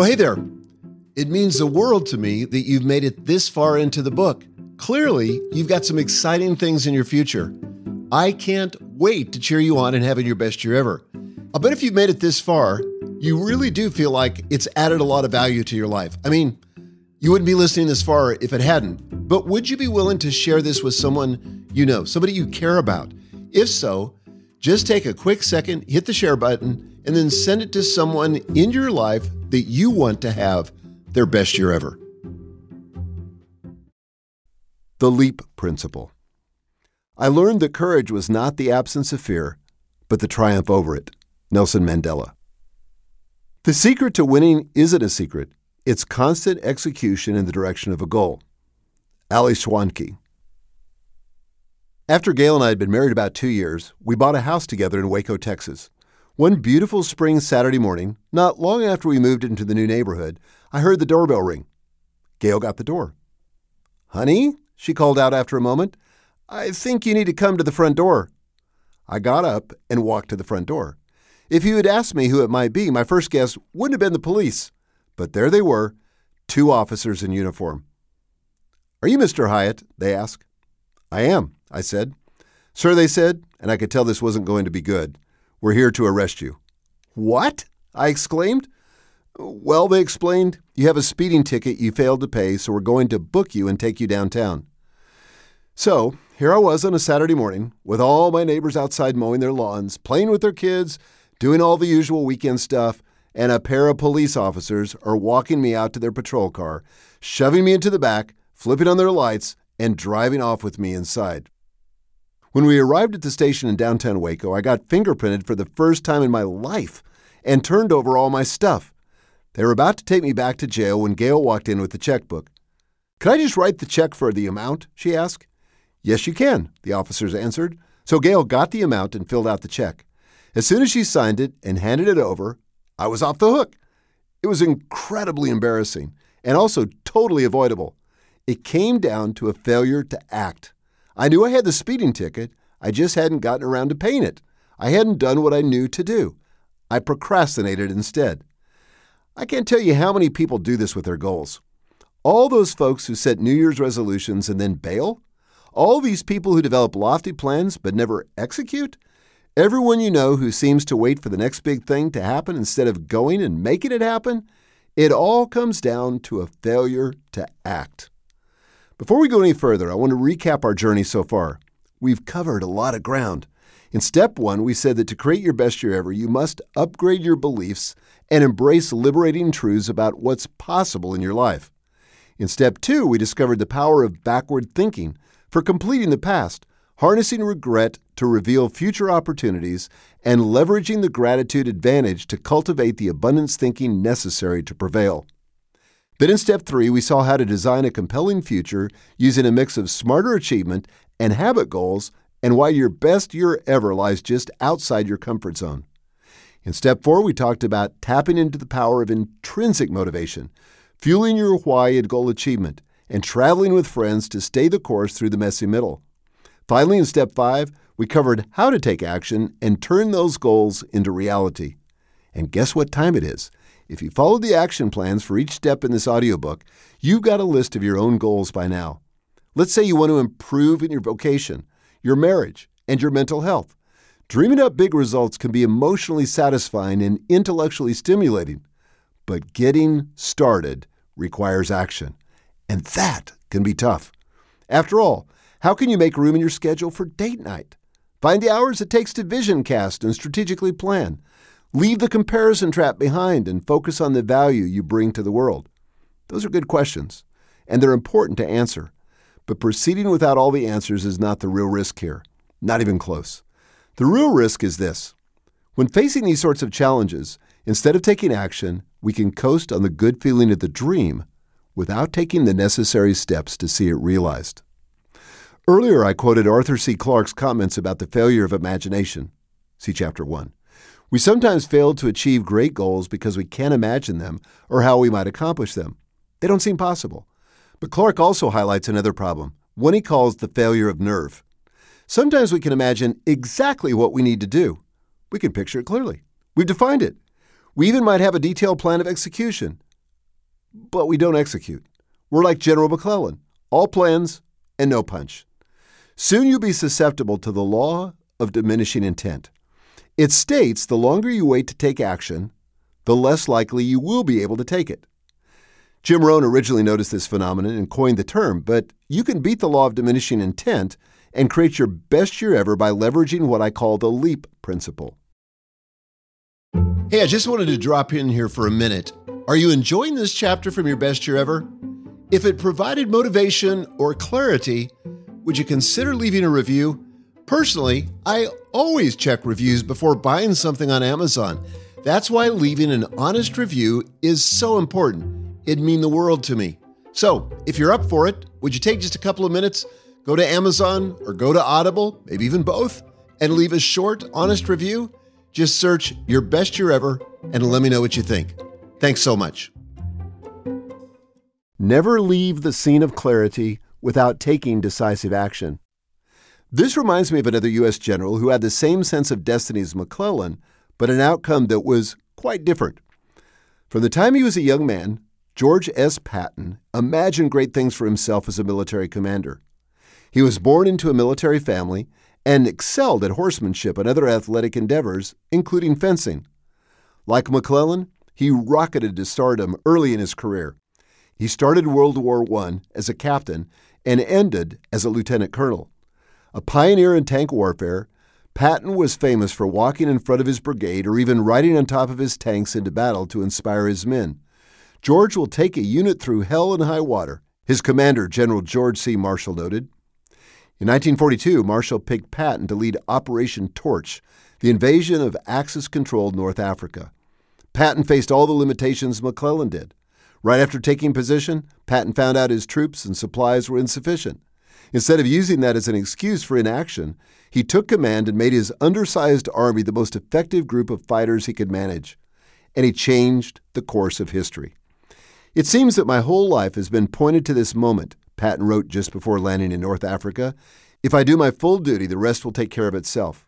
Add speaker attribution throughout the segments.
Speaker 1: Well, hey there. It means the world to me that you've made it this far into the book. Clearly, you've got some exciting things in your future. I can't wait to cheer you on and having your best year ever. I bet if you've made it this far, you really do feel like it's added a lot of value to your life. I mean, you wouldn't be listening this far if it hadn't. But would you be willing to share this with someone you know, somebody you care about? If so, just take a quick second, hit the share button, and then send it to someone in your life that you want to have their best year ever.
Speaker 2: The Leap Principle. I learned that courage was not the absence of fear, but the triumph over it. Nelson Mandela. The secret to winning isn't a secret, it's constant execution in the direction of a goal. Ali Schwanke. After Gail and I had been married about two years, we bought a house together in Waco, Texas. One beautiful spring Saturday morning, not long after we moved into the new neighborhood, I heard the doorbell ring. Gail got the door. Honey, she called out after a moment, I think you need to come to the front door. I got up and walked to the front door. If you had asked me who it might be, my first guess wouldn't have been the police. But there they were, two officers in uniform. Are you Mr. Hyatt? they asked. I am, I said. Sir, they said, and I could tell this wasn't going to be good. We're here to arrest you. What? I exclaimed. Well, they explained, you have a speeding ticket you failed to pay, so we're going to book you and take you downtown. So, here I was on a Saturday morning with all my neighbors outside mowing their lawns, playing with their kids, doing all the usual weekend stuff, and a pair of police officers are walking me out to their patrol car, shoving me into the back, flipping on their lights, and driving off with me inside. When we arrived at the station in downtown Waco, I got fingerprinted for the first time in my life and turned over all my stuff. They were about to take me back to jail when Gail walked in with the checkbook. Could I just write the check for the amount? she asked. Yes, you can, the officers answered. So Gail got the amount and filled out the check. As soon as she signed it and handed it over, I was off the hook. It was incredibly embarrassing and also totally avoidable. It came down to a failure to act. I knew I had the speeding ticket, I just hadn't gotten around to paying it. I hadn't done what I knew to do. I procrastinated instead. I can't tell you how many people do this with their goals. All those folks who set New Year's resolutions and then bail? All these people who develop lofty plans but never execute? Everyone you know who seems to wait for the next big thing to happen instead of going and making it happen? It all comes down to a failure to act. Before we go any further, I want to recap our journey so far. We've covered a lot of ground. In step one, we said that to create your best year ever, you must upgrade your beliefs and embrace liberating truths about what's possible in your life. In step two, we discovered the power of backward thinking for completing the past, harnessing regret to reveal future opportunities, and leveraging the gratitude advantage to cultivate the abundance thinking necessary to prevail. Then in step three, we saw how to design a compelling future using a mix of smarter achievement and habit goals, and why your best year ever lies just outside your comfort zone. In step four, we talked about tapping into the power of intrinsic motivation, fueling your why and goal achievement, and traveling with friends to stay the course through the messy middle. Finally, in step five, we covered how to take action and turn those goals into reality. And guess what time it is? If you follow the action plans for each step in this audiobook, you've got a list of your own goals by now. Let's say you want to improve in your vocation, your marriage, and your mental health. Dreaming up big results can be emotionally satisfying and intellectually stimulating, but getting started requires action, and that can be tough. After all, how can you make room in your schedule for date night? Find the hours it takes to vision cast and strategically plan. Leave the comparison trap behind and focus on the value you bring to the world? Those are good questions, and they're important to answer. But proceeding without all the answers is not the real risk here, not even close. The real risk is this when facing these sorts of challenges, instead of taking action, we can coast on the good feeling of the dream without taking the necessary steps to see it realized. Earlier, I quoted Arthur C. Clarke's comments about the failure of imagination. See Chapter 1. We sometimes fail to achieve great goals because we can't imagine them or how we might accomplish them. They don't seem possible. But Clarke also highlights another problem, one he calls the failure of nerve. Sometimes we can imagine exactly what we need to do. We can picture it clearly. We've defined it. We even might have a detailed plan of execution, but we don't execute. We're like General McClellan all plans and no punch. Soon you'll be susceptible to the law of diminishing intent. It states the longer you wait to take action, the less likely you will be able to take it. Jim Rohn originally noticed this phenomenon and coined the term, but you can beat the law of diminishing intent and create your best year ever by leveraging what I call the LEAP principle.
Speaker 1: Hey, I just wanted to drop in here for a minute. Are you enjoying this chapter from your best year ever? If it provided motivation or clarity, would you consider leaving a review? Personally, I always check reviews before buying something on Amazon. That's why leaving an honest review is so important. It'd mean the world to me. So, if you're up for it, would you take just a couple of minutes, go to Amazon or go to Audible, maybe even both, and leave a short, honest review? Just search your best year ever and let me know what you think. Thanks so much.
Speaker 2: Never leave the scene of clarity without taking decisive action. This reminds me of another U.S. general who had the same sense of destiny as McClellan, but an outcome that was quite different. From the time he was a young man, George S. Patton imagined great things for himself as a military commander. He was born into a military family and excelled at horsemanship and other athletic endeavors, including fencing. Like McClellan, he rocketed to stardom early in his career. He started World War I as a captain and ended as a lieutenant colonel. A pioneer in tank warfare, Patton was famous for walking in front of his brigade or even riding on top of his tanks into battle to inspire his men. George will take a unit through hell and high water, his commander, General George C. Marshall, noted. In 1942, Marshall picked Patton to lead Operation Torch, the invasion of Axis controlled North Africa. Patton faced all the limitations McClellan did. Right after taking position, Patton found out his troops and supplies were insufficient. Instead of using that as an excuse for inaction, he took command and made his undersized army the most effective group of fighters he could manage. And he changed the course of history. It seems that my whole life has been pointed to this moment, Patton wrote just before landing in North Africa. If I do my full duty, the rest will take care of itself.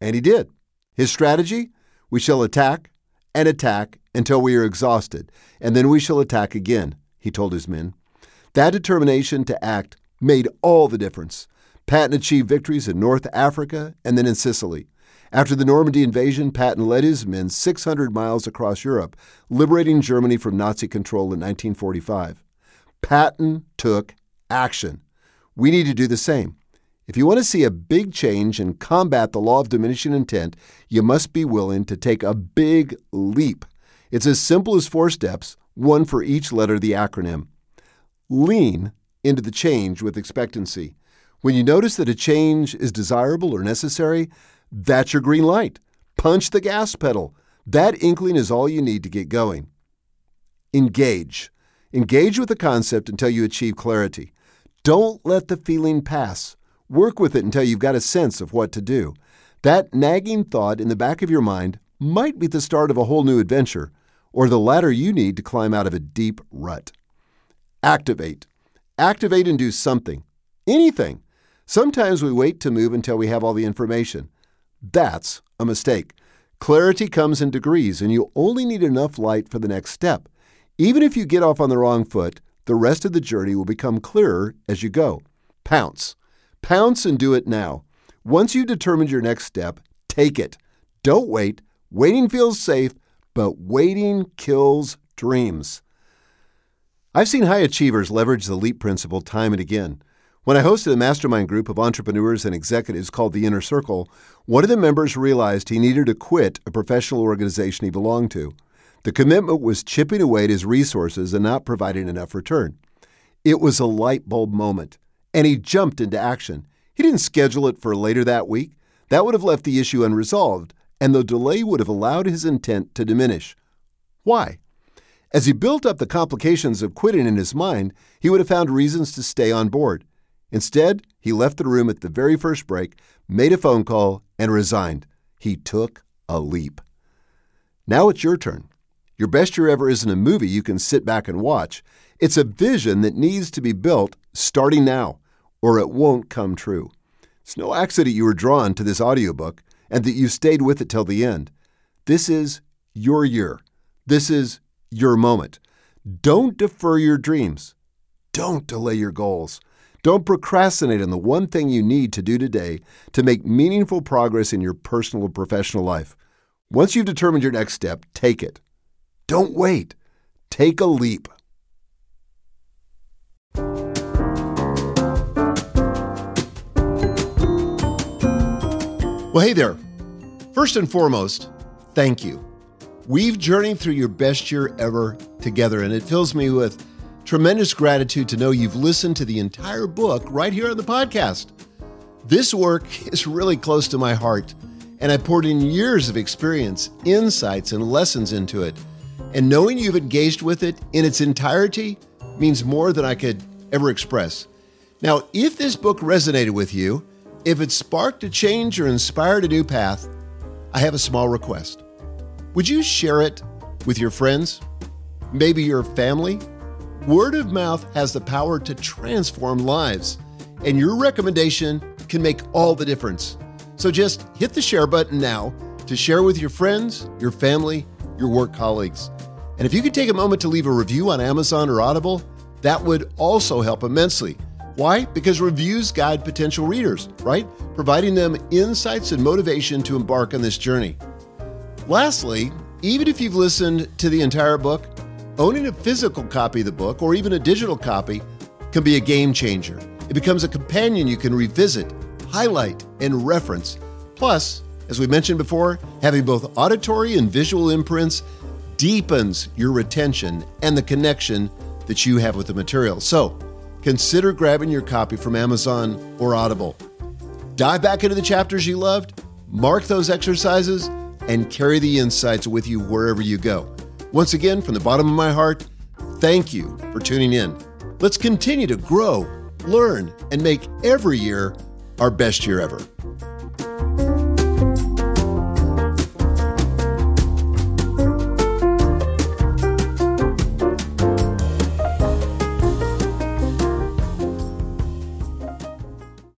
Speaker 2: And he did. His strategy? We shall attack and attack until we are exhausted, and then we shall attack again, he told his men. That determination to act made all the difference. Patton achieved victories in North Africa and then in Sicily. After the Normandy invasion, Patton led his men 600 miles across Europe, liberating Germany from Nazi control in 1945. Patton took action. We need to do the same. If you want to see a big change and combat the law of diminishing intent, you must be willing to take a big leap. It's as simple as four steps, one for each letter of the acronym. Lean into the change with expectancy. When you notice that a change is desirable or necessary, that's your green light. Punch the gas pedal. That inkling is all you need to get going. Engage. Engage with the concept until you achieve clarity. Don't let the feeling pass. Work with it until you've got a sense of what to do. That nagging thought in the back of your mind might be the start of a whole new adventure, or the ladder you need to climb out of a deep rut. Activate. Activate and do something. Anything. Sometimes we wait to move until we have all the information. That's a mistake. Clarity comes in degrees, and you only need enough light for the next step. Even if you get off on the wrong foot, the rest of the journey will become clearer as you go. Pounce. Pounce and do it now. Once you've determined your next step, take it. Don't wait. Waiting feels safe, but waiting kills dreams. I've seen high achievers leverage the LEAP principle time and again. When I hosted a mastermind group of entrepreneurs and executives called the Inner Circle, one of the members realized he needed to quit a professional organization he belonged to. The commitment was chipping away at his resources and not providing enough return. It was a light bulb moment, and he jumped into action. He didn't schedule it for later that week. That would have left the issue unresolved, and the delay would have allowed his intent to diminish. Why? As he built up the complications of quitting in his mind, he would have found reasons to stay on board. Instead, he left the room at the very first break, made a phone call, and resigned. He took a leap. Now it's your turn. Your best year ever isn't a movie you can sit back and watch. It's a vision that needs to be built starting now, or it won't come true. It's no accident you were drawn to this audiobook and that you stayed with it till the end. This is your year. This is your moment. Don't defer your dreams. Don't delay your goals. Don't procrastinate on the one thing you need to do today to make meaningful progress in your personal and professional life. Once you've determined your next step, take it. Don't wait. Take a leap.
Speaker 1: Well, hey there. First and foremost, thank you. We've journeyed through your best year ever together, and it fills me with tremendous gratitude to know you've listened to the entire book right here on the podcast. This work is really close to my heart, and I poured in years of experience, insights, and lessons into it. And knowing you've engaged with it in its entirety means more than I could ever express. Now, if this book resonated with you, if it sparked a change or inspired a new path, I have a small request. Would you share it with your friends? Maybe your family? Word of mouth has the power to transform lives, and your recommendation can make all the difference. So just hit the share button now to share with your friends, your family, your work colleagues. And if you could take a moment to leave a review on Amazon or Audible, that would also help immensely. Why? Because reviews guide potential readers, right? Providing them insights and motivation to embark on this journey. Lastly, even if you've listened to the entire book, owning a physical copy of the book or even a digital copy can be a game changer. It becomes a companion you can revisit, highlight, and reference. Plus, as we mentioned before, having both auditory and visual imprints deepens your retention and the connection that you have with the material. So, consider grabbing your copy from Amazon or Audible. Dive back into the chapters you loved, mark those exercises, and carry the insights with you wherever you go. Once again, from the bottom of my heart, thank you for tuning in. Let's continue to grow, learn, and make every year our best year ever.